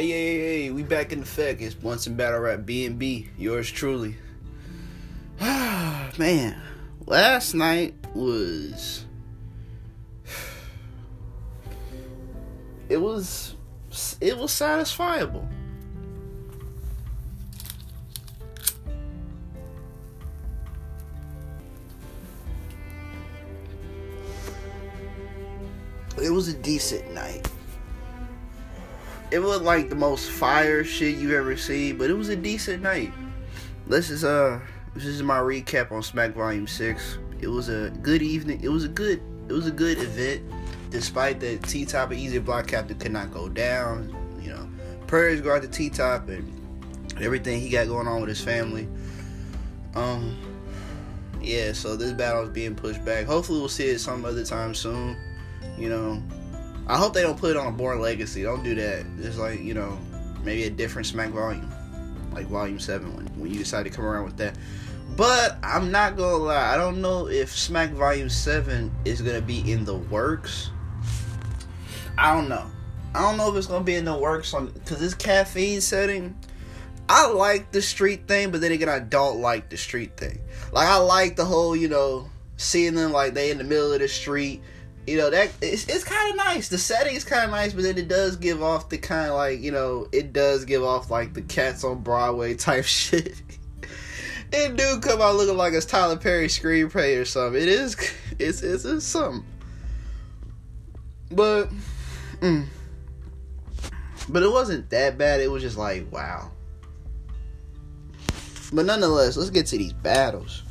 Hey, hey, hey, we back in effect. It's once in battle rap B and B. Yours truly. Man, last night was. It was. It was satisfiable. It was a decent night it wasn't like the most fire shit you ever seen, but it was a decent night. This is uh this is my recap on Smack Volume Six. It was a good evening. It was a good it was a good event, despite that T Top and Easy Block Captain could not go down. You know, prayers go out to T Top and everything he got going on with his family. Um, yeah. So this battle is being pushed back. Hopefully, we'll see it some other time soon. You know, I hope they don't put it on a Born Legacy. Don't do that. Just like you know, maybe a different Smack volume, like Volume Seven when when you decide to come around with that. But I'm not gonna lie. I don't know if Smack Volume Seven is gonna be in the works. I don't know. I don't know if it's gonna be in the works on because this caffeine setting. I like the street thing, but then again, I don't like the street thing. Like I like the whole, you know, seeing them like they in the middle of the street you know that it's, it's kind of nice. The setting is kind of nice but then it does give off the kind of like you know it does give off like the cats on broadway type shit. And dude come out looking like a tyler perry screenplay or something. It is it's it's, it's something. But mm, but it wasn't that bad. It was just like wow. But nonetheless let's get to these battles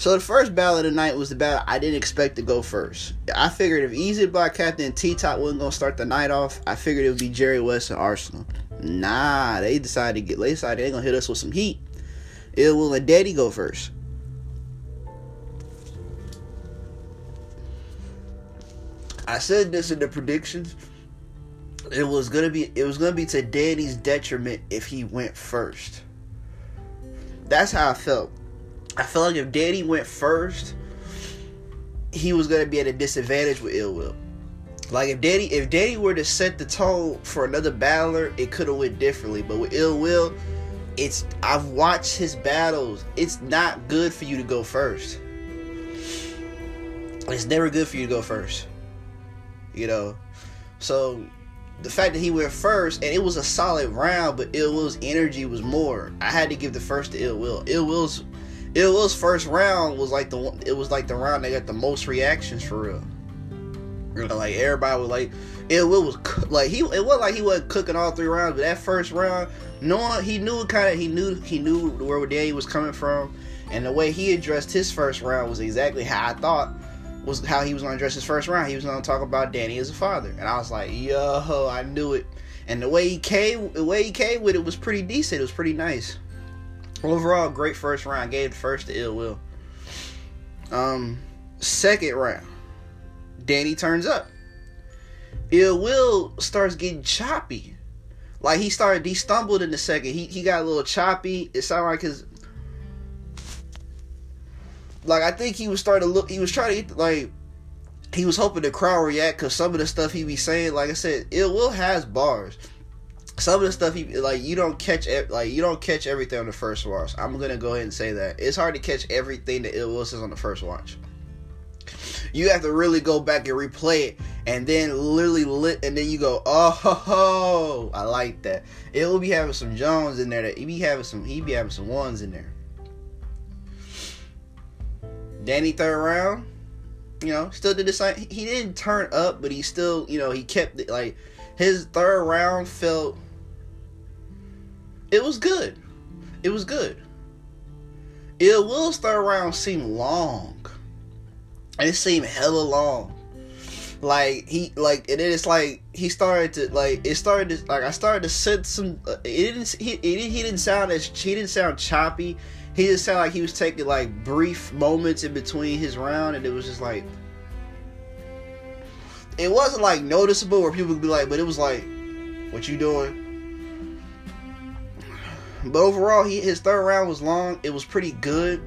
so the first battle of the night was the battle I didn't expect to go first. I figured if Easy Black Captain T Top wasn't gonna start the night off, I figured it would be Jerry West and Arsonal. Nah, they decided to get they decided they're gonna hit us with some heat. It will let Daddy go first. I said this in the predictions. It was gonna be it was gonna be to Daddy's detriment if he went first. That's how I felt. I feel like if Danny went first, he was gonna be at a disadvantage with Ill Will. Like if Danny if Danny were to set the tone for another battler, it could have went differently. But with Ill Will, it's I've watched his battles. It's not good for you to go first. It's never good for you to go first. You know, so the fact that he went first and it was a solid round, but Ill Will's energy was more. I had to give the first to Ill Will. Ill Will's it was first round was like the one it was like the round they got the most reactions for real. Like everybody was like it was like he it was like he wasn't cooking all three rounds, but that first round, knowing he knew kind of he knew he knew where Danny was coming from, and the way he addressed his first round was exactly how I thought was how he was to address his first round. He was to talk about Danny as a father, and I was like, yo, I knew it. And the way he came, the way he came with it was pretty decent. It was pretty nice. Overall, great first round. Gave first to Ill Will. Um, second round, Danny turns up. Ill Will starts getting choppy. Like he started, he stumbled in the second. He he got a little choppy. It sounded like his, like I think he was starting to look. He was trying to get like, he was hoping the crowd react because some of the stuff he be saying, like I said, Ill Will has bars some of the stuff he like you don't catch like you don't catch everything on the first watch. I'm gonna go ahead and say that it's hard to catch everything that Ill Will says on the first watch. You have to really go back and replay it, and then literally lit, and then you go, oh, ho, ho, I like that. It will be having some Jones in there. That he be having some, he be having some ones in there. Danny third round, you know, still did the same. He didn't turn up, but he still, you know, he kept it like his third round felt it was good. It was good. Ill Will's third round seemed long. It seemed hella long. Like he like and then it's like he started to like it started to like I started to sense some. Uh, it didn't he he, he didn't sound as he didn't sound choppy. He just sounded like he was taking like brief moments in between his round, and it was just like it wasn't like noticeable where people would be like, but it was like, what you doing? But overall, he his third round was long. It was pretty good.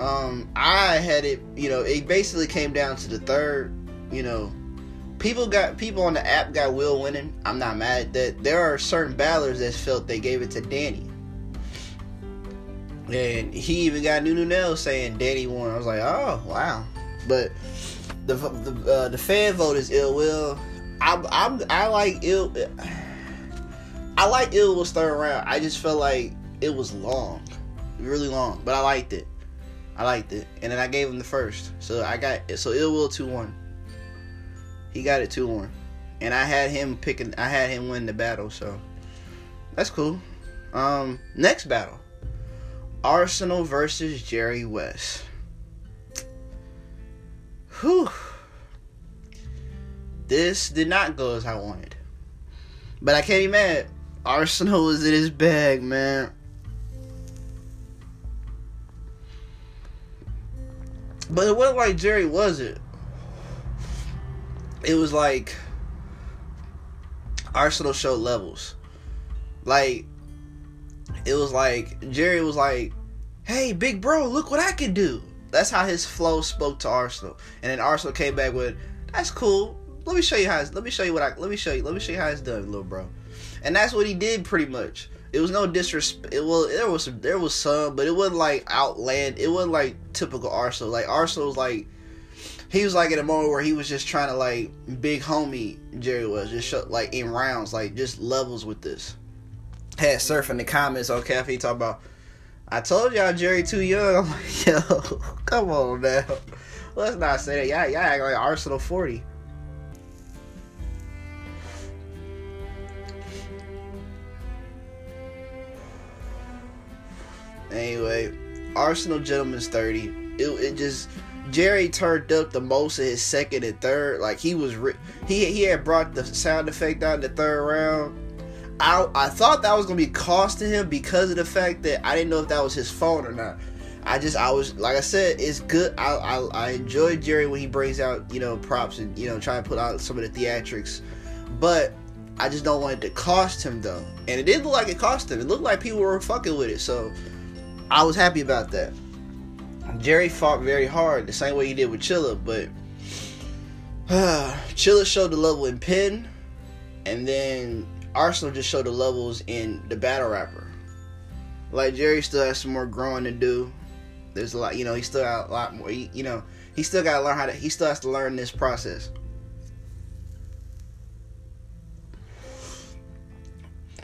Um, I had it, you know, it basically came down to the third, you know, people got people on the app got Will winning. I'm not mad at that. There are certain battlers that felt they gave it to Danny. And he even got Nunu Nell saying Danny won. I was like, oh wow. But the the uh, the fan vote is ill will. I I I like ill. I like ill will third round. I just felt like it was long, really long, but I liked it. I liked it, and then I gave him the first. So I got so ill will two one. He got it two one, and I had him picking. I had him win the battle, so that's cool. Um, next battle, Arsonal versus Jerry West. Whew. This did not go as I wanted. But I can't be mad. Arsonal was in his bag, man. But it wasn't like Jerry was it. It was like Arsonal showed levels. Like it was like Jerry was like, "Hey, big bro, look what I can do." That's how his flow spoke to Arsonal, and then Arsonal came back with, "That's cool. Let me show you how. It's, let me show you what I. Let me show you. Let me show you how it's done, little bro." And that's what he did pretty much. It was no disrespect. It was there was some, there was some, but it wasn't like outland. It wasn't like typical Arsonal. Like Arsonal was like he was like in a moment where he was just trying to like big homie Jerry was just show, like in rounds, like just levels with this. Had surf in the comments on Cafe talk about. I told y'all Jerry too young. I'm like, yo, come on now. Let's not say that. Y'all act like Arsonal 40. Anyway, Arsonal Gentleman's 30. It, it just Jerry turned up the most in his second and third. Like he was, re- he he had brought the sound effect in the third round. I I thought that was gonna be costing him because of the fact that I didn't know if that was his phone or not. I just I was like I said, it's good. I I, I enjoy Jerry when he brings out you know props and you know try to put out some of the theatrics, but I just don't want it to cost him though. And it didn't look like it cost him. It looked like people were fucking with it. So I was happy about that. Jerry fought very hard, the same way he did with Chilla, but uh, Chilla showed the level in Pin, and then Arsonal just showed the levels in the battle rapper. Like Jerry still has some more growing to do. There's a lot, you know, he still got a lot more. He, you know, he still got to learn how to. He still has to learn this process.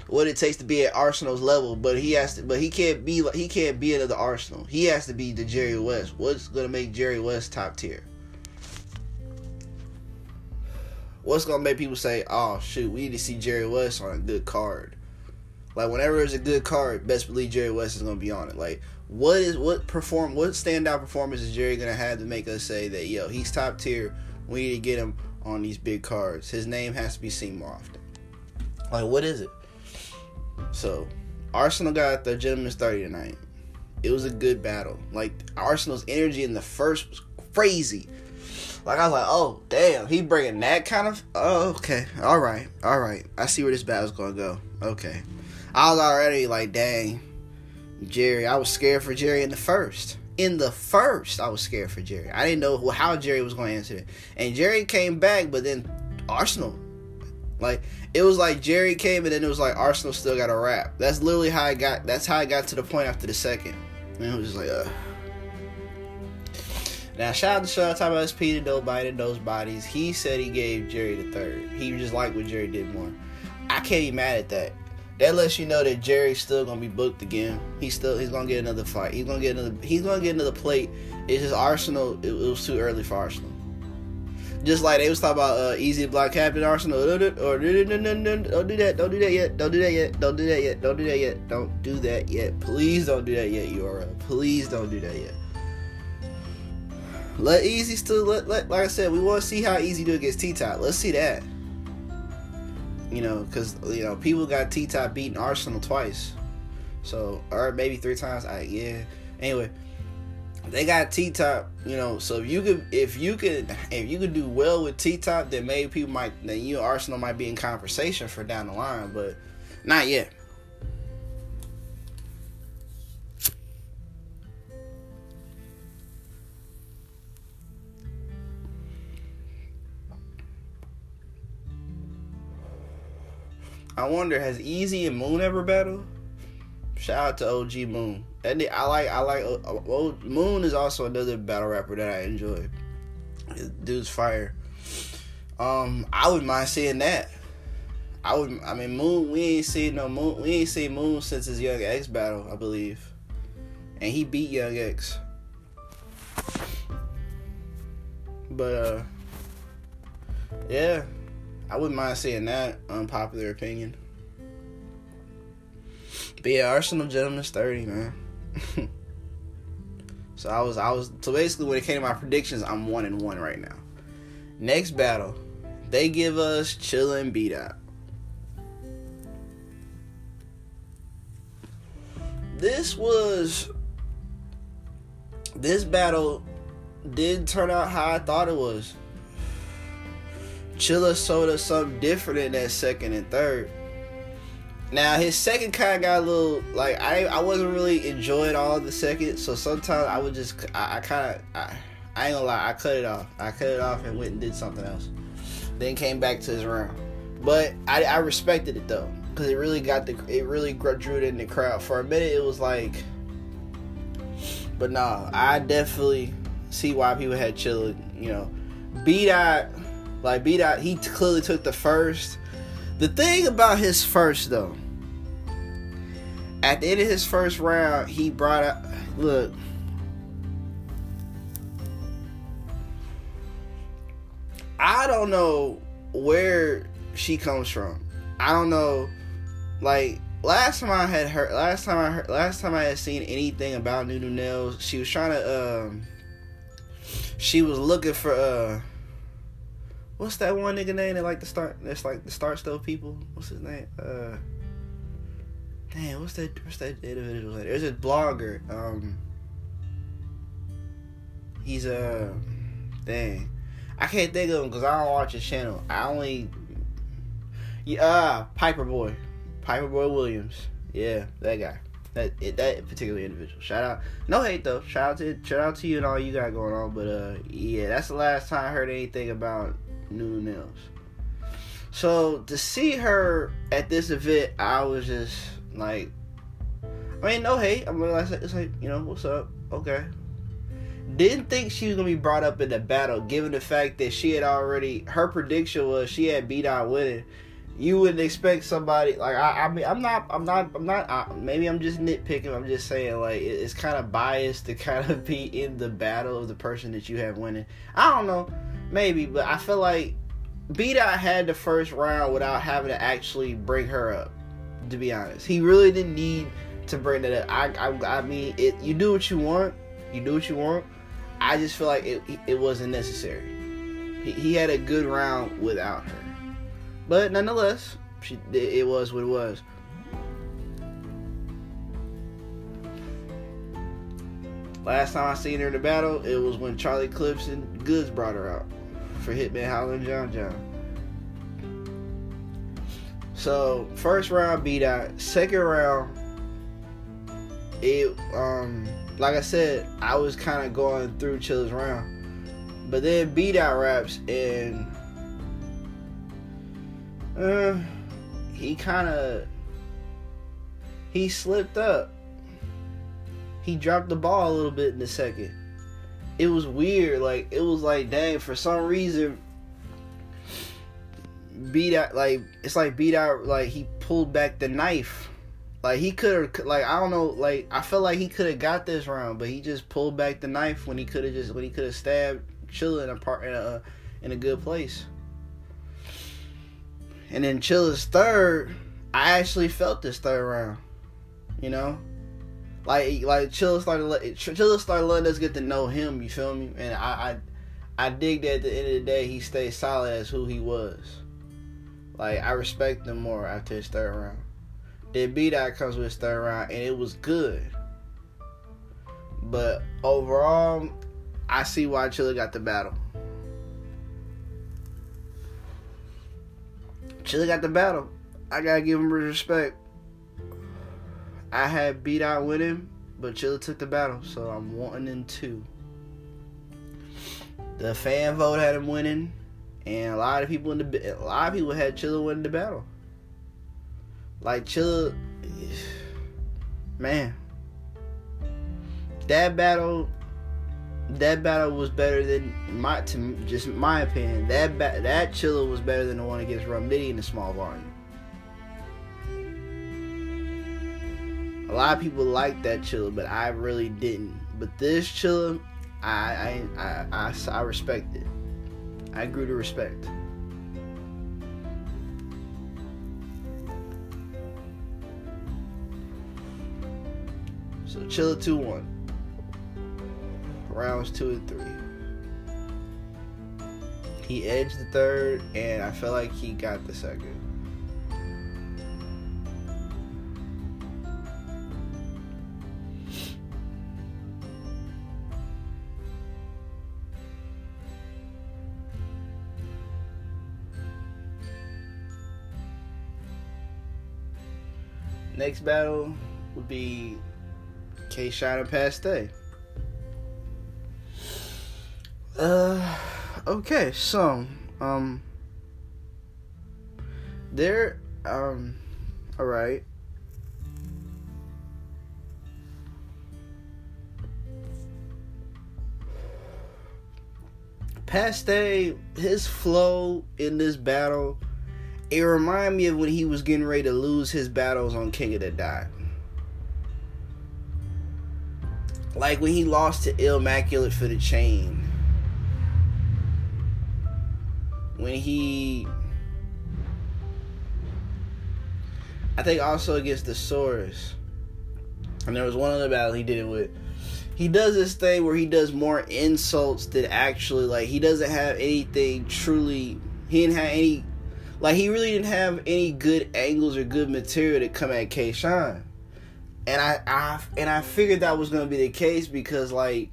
What it takes to be at Arsonal's level, but he has to, but he can't be like he can't be another Arsonal. He has to be the Jerry West. What's gonna make Jerry West top tier? What's gonna make people say, "Oh shoot, we need to see Jerry West on a good card"? Like whenever there's a good card, best believe Jerry West is gonna be on it. Like what is what perform what standout performance is Jerry gonna have to make us say that yo he's top tier? We need to get him on these big cards. His name has to be seen more often. Like what is it? So, Arsonal got the gentleman's 30 tonight. It was a good battle. Like, Arsonal's energy in the first was crazy. Like, I was like, oh, damn, he bringing that kind of. Oh, okay. All right. All right. I see where this battle's going to go. Okay. I was already like, dang, Jerry. I was scared for Jerry in the first. In the first, I was scared for Jerry. I didn't know how Jerry was going to answer it. And Jerry came back, but then Arsonal like it was like Jerry came and then it was like Arsonal still got a wrap. That's literally how I got. That's how I got to the point after the second. And it was just like, uh. Now shout out to Sean talking about SP to nobody in those bodies. He said he gave Jerry the third. He just liked what Jerry did more. I can't be mad at that. That lets you know that Jerry's still gonna be booked again. He's still he's gonna get another fight. He's gonna get another he's gonna get another plate. It's just Arsonal. It, it was too early for Arsonal. Just like they was talking about uh, easy block captain Arsonal or don't do that, don't do that yet, don't do that yet, don't do that yet, don't do that yet, don't do that yet. Please don't do that yet, URL. Please don't do that yet. Let Easy still let, let like I said, we want to see how Easy do against T Top. Let's see that. You know, because you know people got T Top beating Arsonal twice, so or maybe three times. I yeah. Anyway, they got T Top, you know. So if you could, if you could, if you could do well with T Top, then maybe people might, then you Arsonal might be in conversation for down the line, but not yet. I wonder, has Easy and Moon ever battled? Shout out to OG Moon. And I like I like uh, Moon is also another battle rapper that I enjoy. Dude's fire. Um, I wouldn't mind seeing that. I would. I mean, Moon. We ain't seen no Moon. We ain't seen Moon since his Young X battle, I believe, and he beat Young X. But uh, yeah, I wouldn't mind seeing that. Unpopular opinion. But yeah, Arsonal Gentleman's thirty, man. so I was, I was. So basically, when it came to my predictions, I'm one and one right now. Next battle, they give us Chillin' Beat Out. This was this battle did turn out how I thought it was. Chilla showed us something different in that second and third. Now his second kind of got a little like I I wasn't really enjoying all the second, so sometimes I would just I, I kind of I, I ain't gonna lie I cut it off. I cut it off and went and did something else. Then came back to his round, but I I respected it though because it really got the it really drew it in the crowd. For a minute, it was like, but nah, I definitely see why people had chill. You know, B dot like B dot he clearly took the first. The thing about his first though, at the end of his first round, he brought up look. I don't know where she comes from. I don't know like last time I had heard, last time I heard, last time I had seen anything about Nunu Nails, she was trying to, um, she was looking for, uh, what's that one nigga name that like the start, that's like the start stuff people. What's his name? Uh, damn, what's that? What's that individual? There's a blogger. Um, he's a, uh, dang, I can't think of him because I don't watch his channel. I only, yeah, uh, Piper Boy. Piper Boy Williams. Yeah, that guy. That that particular individual. Shout out. No hate though. Shout out to shout out to you and all you got going on. But uh, yeah, that's the last time I heard anything about Nunu Nails. So to see her at this event, I was just like, I mean, no hate. I'm like, it's like, you know, what's up? Okay. Didn't think she was gonna be brought up in the battle, given the fact that she had already. Her prediction was she had B Dot winning, you wouldn't expect somebody like I, I mean I'm not I'm not I'm not I, maybe I'm just nitpicking I'm just saying like it, it's kind of biased to kind of be in the battle of the person that you have winning I don't know maybe but I feel like B Dot had the first round without having to actually bring her up to be honest. He really didn't need to bring that up. I I, I mean it you do what you want. You do what you want. I just feel like it it wasn't necessary. He, he had a good round without her. But nonetheless, she, it was what it was. Last time I seen her in the battle, it was when Charlie Clips and Goodz brought her out for Hitman Holla and John John. So first round B Dot. Second round, it um like I said, I was kind of going through Chill's round, but then B Dot raps and uh, he kind of he slipped up. He dropped the ball a little bit in the second. It was weird. Like it was like, dang, for some reason, B Dot like it's like B Dot like he pulled back the knife. Like he could have like I don't know like I felt like he could have got this round, but he just pulled back the knife when he could have just when he could have stabbed Chilla in a part in a in a good place. And then Chilla's third, I actually felt this third round. You know? Like like Chilla started Chilla started letting us get to know him, you feel me? And I I I dig that at the end of the day he stayed solid as who he was. Like I respect him more after his third round. Then B Dot comes with his third round and it was good. But overall, I see why Chilla got the battle. Chilla got the battle. I gotta give him respect. I had B Dot with him, but Chilla took the battle, so I'm one and two. The fan vote had him winning, and a lot of people in the a lot of people had Chilla win the battle. Like Chilla, man, that battle, that battle was better than my to just my opinion. That ba- that Chilla was better than the one against Rum Nitty in the small volume. A lot of people like that Chilla, but I really didn't. But this Chilla, I I I, I, I respect it. I grew to respect. So Chilla 2 1. Rounds 2 and 3. He edged the third, and I felt like he got the second. Next battle would be K Shine and Paste. Uh, okay, so, um, there, um, alright. Paste, his flow in this battle, it reminded me of when he was getting ready to lose his battles on King of the Dot. Like when he lost to Immaculate for the chain. When he I think also against Thesaurus. And there was one other battle he did it with. He does this thing where he does more insults than actually like he doesn't have anything truly he didn't have any like he really didn't have any good angles or good material to come at K Shine and I, I and I figured that was gonna be the case because like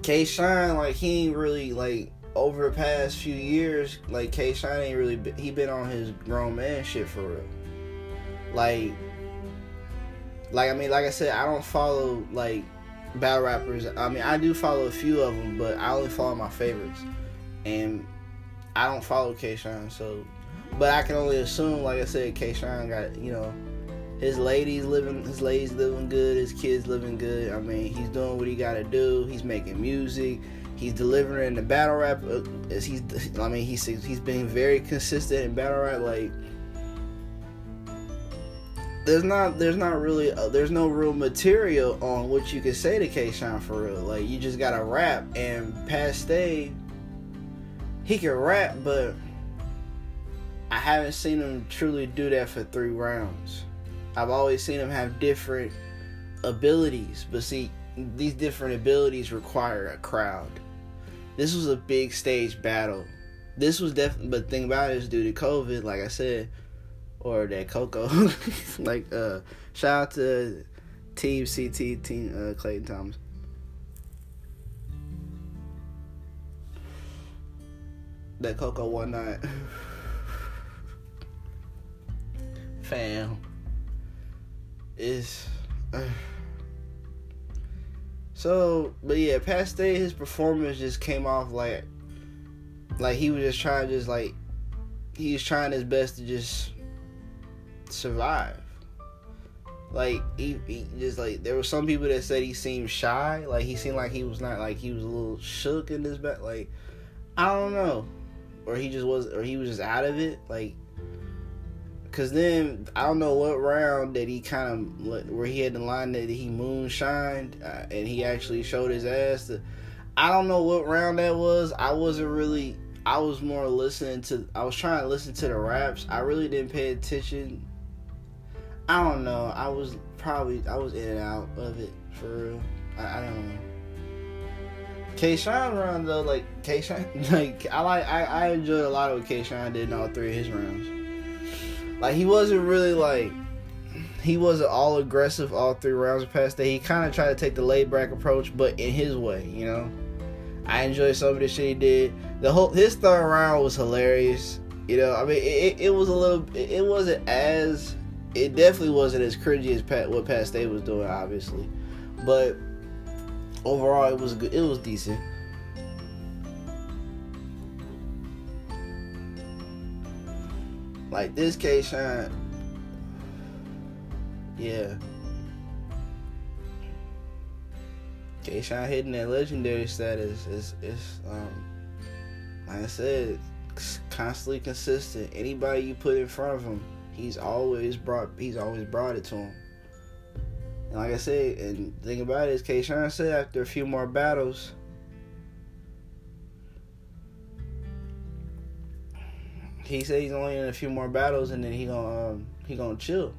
K Shine like he ain't really like over the past few years like K Shine ain't really he been on his grown man shit for real. Like like I mean like I said I don't follow like battle rappers. I mean I do follow a few of them but I only follow my favorites. And I don't follow K Shine so but I can only assume like I said K Shine got you know his ladies living his ladies living good his kids living good. I mean he's doing what he got to do. He's making music. He's delivering the battle rap. Uh, as he's i mean he's he's been very consistent in battle rap like there's not there's not really uh, there's no real material on what you can say to K Shine for real. Like you just gotta rap and Paste he can rap, but I haven't seen him truly do that for three rounds. I've always seen him have different abilities, but see, these different abilities require a crowd. This was a big stage battle. This was definitely, but the thing about it is due to COVID, like I said, or that Coco. like, uh, shout out to Team CT, Team uh, Clayton Thomas. That Coco one night. Fam. Is uh, so but yeah past day his performance just came off like like he was just trying to just like he was trying his best to just survive. Like he, he just like there were some people that said he seemed shy. Like he seemed like he was not like he was a little shook in his back like i don't know or he just was or he was just out of it like Cause then I don't know what round that he kind of where he had the line that he moonshined uh, and he actually showed his ass. To, I don't know what round that was. I wasn't really. I was more listening to. I was trying to listen to the raps. I really didn't pay attention. I don't know. I was probably I was in and out of it for real. I, I don't know. K Shine round though, like K Shine, like I like I, I enjoyed a lot of what K Shine did in all three of his rounds. Like he wasn't really like he wasn't all aggressive all three rounds of Paste. He kind of tried to take the laid back approach, but in his way, you know. I enjoyed some of the shit he did. The whole his third round was hilarious. You know, I mean, it, it was a little. It wasn't as. It definitely wasn't as cringy as Pat, what Paste was doing, obviously, but overall, it was good. It was decent. Like this K Shine, yeah. K Shine hitting that legendary status is is um like I said, constantly consistent. Anybody you put in front of him, he's always brought he's always brought it to him. And like I said, and the thing about it is K Shine said after a few more battles he said he's only in a few more battles and then he gonna um, he gonna chill.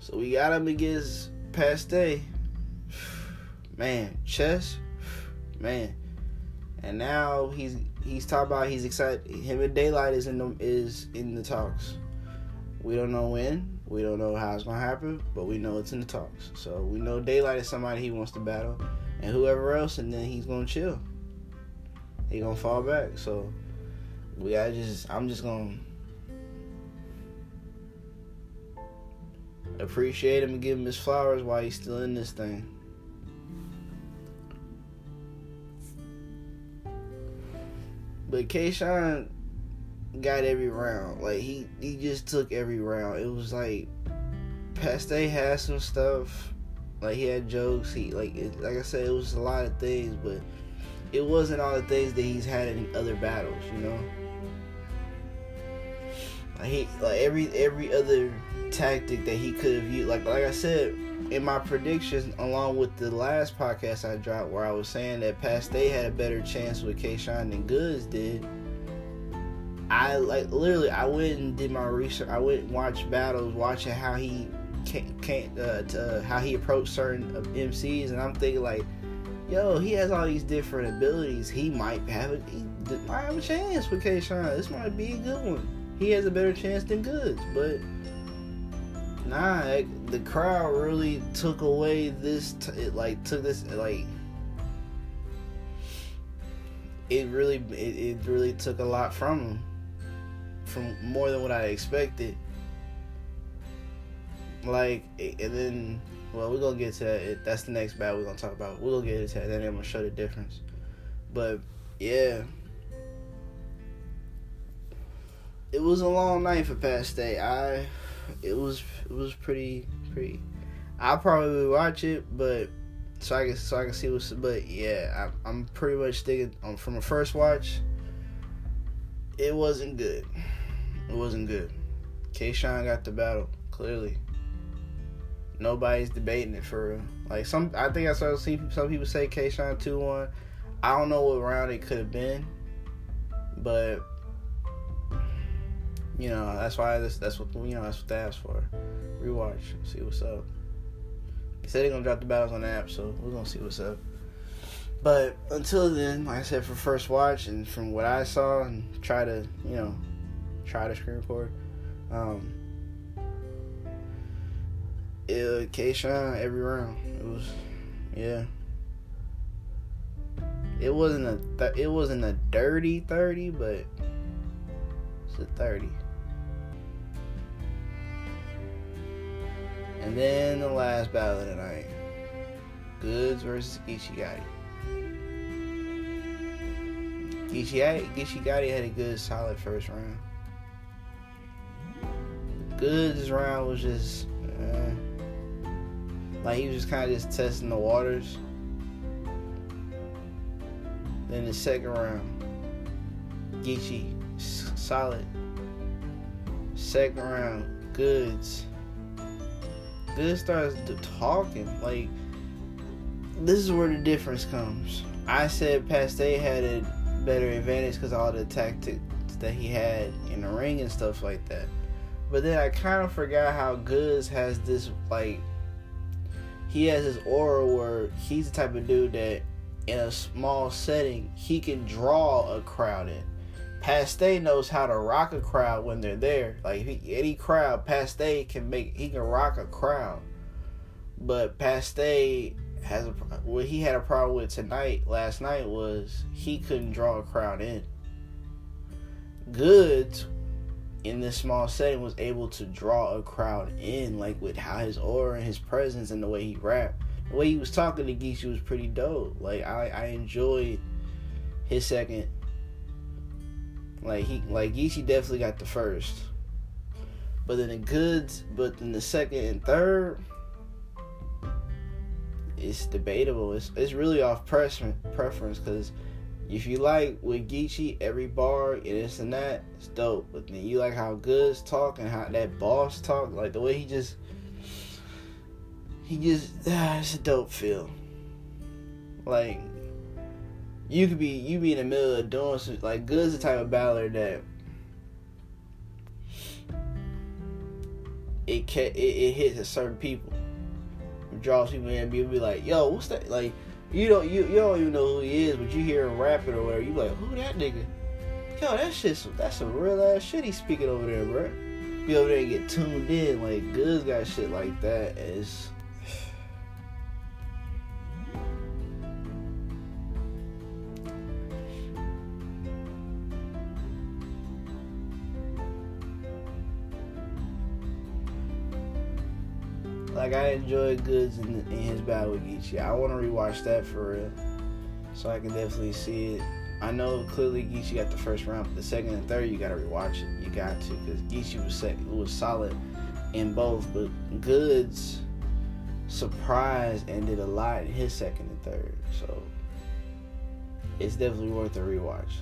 So we got him against Paste. Man, chess. Man. And now he's he's talking about he's excited. Him and Daylight is in the is in the talks. We don't know when. We don't know how it's gonna happen, but we know it's in the talks. So we know Daylight is somebody he wants to battle, and whoever else, and then he's gonna chill he gonna fall back. So we gotta just I'm just gonna appreciate him and give him his flowers while he's still in this thing. But K Shine got every round. Like he he just took every round. It was like Paste had some stuff. Like he had jokes. He like it, like I said, it was a lot of things, but it wasn't all the things that he's had in other battles, you know. Like he like every every other tactic that he could have used, like like I said in my predictions, along with the last podcast I dropped, where I was saying that Paste had a better chance with K Shine than Goodz did. I like literally, I went and did my research. I went and watched battles, watching how he can't, uh, to, uh, how he approached certain MCs, and I'm thinking like yo, he has all these different abilities. He might have a he might have a chance with K Shine. This might be a good one. He has a better chance than Goodz, but nah, the crowd really took away this. T- it like took this like. It really, it, it really took a lot from him, from more than what I expected. Like, and then well, we're gonna get to that. That's the next battle we're gonna talk about. We're gonna get into that. Then I'm gonna show the difference. But yeah, it was a long night for Paste. I, it was it was pretty pretty. I'll probably watch it, but so I can so I can see what's. But yeah, I, I'm pretty much thinking um, from a first watch. It wasn't good. It wasn't good. K Shine got the battle clearly nobody's debating it for real. Like some, I think I saw some people say K Shine two one. I don't know what round it could have been, but you know that's why this that's what you know that's what they asked for. Rewatch, see what's up. He said they're gonna drop the battles on the app, so we're gonna see what's up. But until then, like I said, for first watch and from what I saw and try to you know try to screen record. Um, it K Shine every round. It was, yeah. It wasn't a th- it wasn't a dirty thirty, but it's a thirty. And then the last battle of the night, Goodz versus Gotti. Geechee Gotti had a good solid first round. Goodz round was just. Uh, like he was just kind of just testing the waters. Then the second round, Geechee, solid. Second round, Goods. Goodz starts talking. Like, this is where the difference comes. I said Paste had a better advantage because all the tactics that he had in the ring and stuff like that. But then I kind of forgot how Goodz has this, like, he has his aura where he's the type of dude that in a small setting he can draw a crowd in. Paste knows how to rock a crowd when they're there. Like he, any crowd, Paste can make he can rock a crowd. But Paste has a what he had a problem with tonight, last night was he couldn't draw a crowd in. Goodz in this small setting was able to draw a crowd in, like with how his aura and his presence and the way he rapped. The way he was talking to Geechee was pretty dope. Like I, I enjoyed his second Like he like Geechee definitely got the first. But then the goods, but then the second and third, it's debatable. It's it's really off preference preference because if you like with Geechee every bar and this and that, it's dope. But then you like how Goodz talk and how that boss talk, like the way he just he just ah, it's a dope feel. Like you could be you be in the middle of doing some like Good's the type of battler that it it, it hits a certain people. It draws people in and be like, yo, what's that like you don't you, you don't even know who he is, but you hear him rapping or whatever, you like, who that nigga? Yo, that shit's that's some real ass shit he's speaking over there, bro. Be over there and get tuned in. Like Good's got shit like that. Is Like I enjoyed Goodz in, in his battle with Geechee. I want to rewatch that for real, so I can definitely see it. I know clearly Geechee got the first round, but the second and third you gotta rewatch it. You got to because Geechee was second, was solid in both, but Goodz surprised and did a lot in his second and third. So it's definitely worth a rewatch.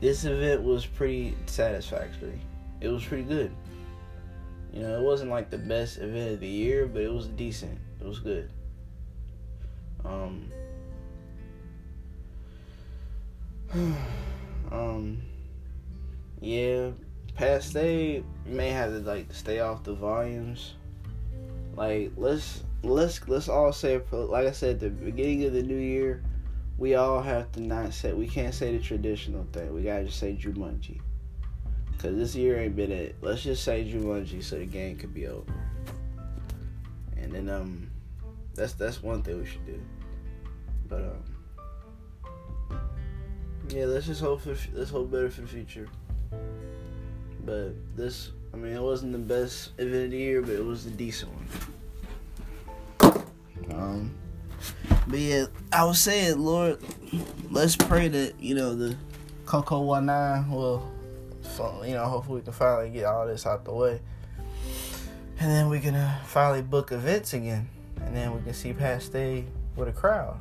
This event was pretty satisfactory. It was pretty good. You know, it wasn't like the best event of the year, but it was decent. It was good. Um, um, yeah, past day may have to like stay off the volumes. Like let's let's let's all say like I said at the beginning of the new year, we all have to not say we can't say the traditional thing. We gotta just say Jumanji. Cause this year ain't been it. Let's just say Jumanji so the game could be over. And then um that's that's one thing we should do. But um yeah, let's just hope for let's hope better for the future. But this I mean it wasn't the best event of the year, but it was a decent one. Um but yeah, I was saying, Lord, let's pray that, you know, the Coco One Nine will you know, hopefully we can finally get all this out the way. And then we can uh, finally book events again. And then we can see Past Day with a crowd.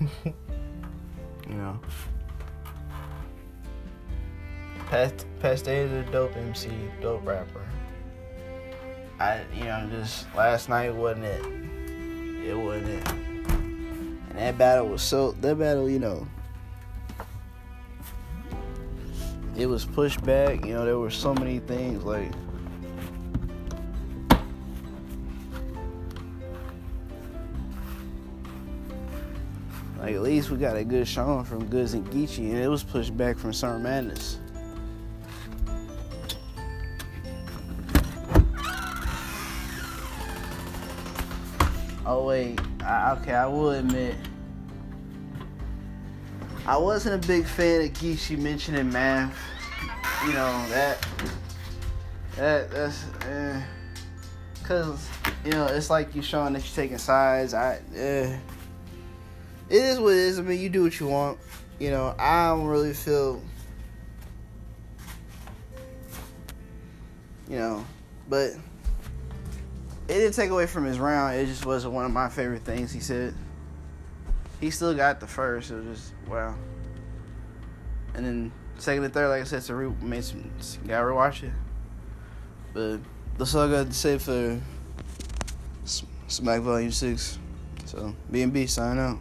you know. Past, Past Day is a dope MC, dope rapper. I, you know, just last night wasn't it. It wasn't it. And that battle was so, that battle, you know, it was pushed back. You know, there were so many things like. Like at least we got a good showing from Goodz and Geechee, and it was pushed back from Summer Madness. Oh wait, I, okay, I will admit I wasn't a big fan of Geechee mentioning math. You know that that that's eh. cause you know it's like you showing that you're taking sides. I eh. it is what it is. I mean, you do what you want. You know, I don't really feel. You know, but it didn't take away from his round. It just wasn't one of my favorite things he said he still got the first. It was just wow. And then second and third, like I said, to re- made some gotta rewatch it. But that's all I got to say for Smack Volume Six. So B and B sign out.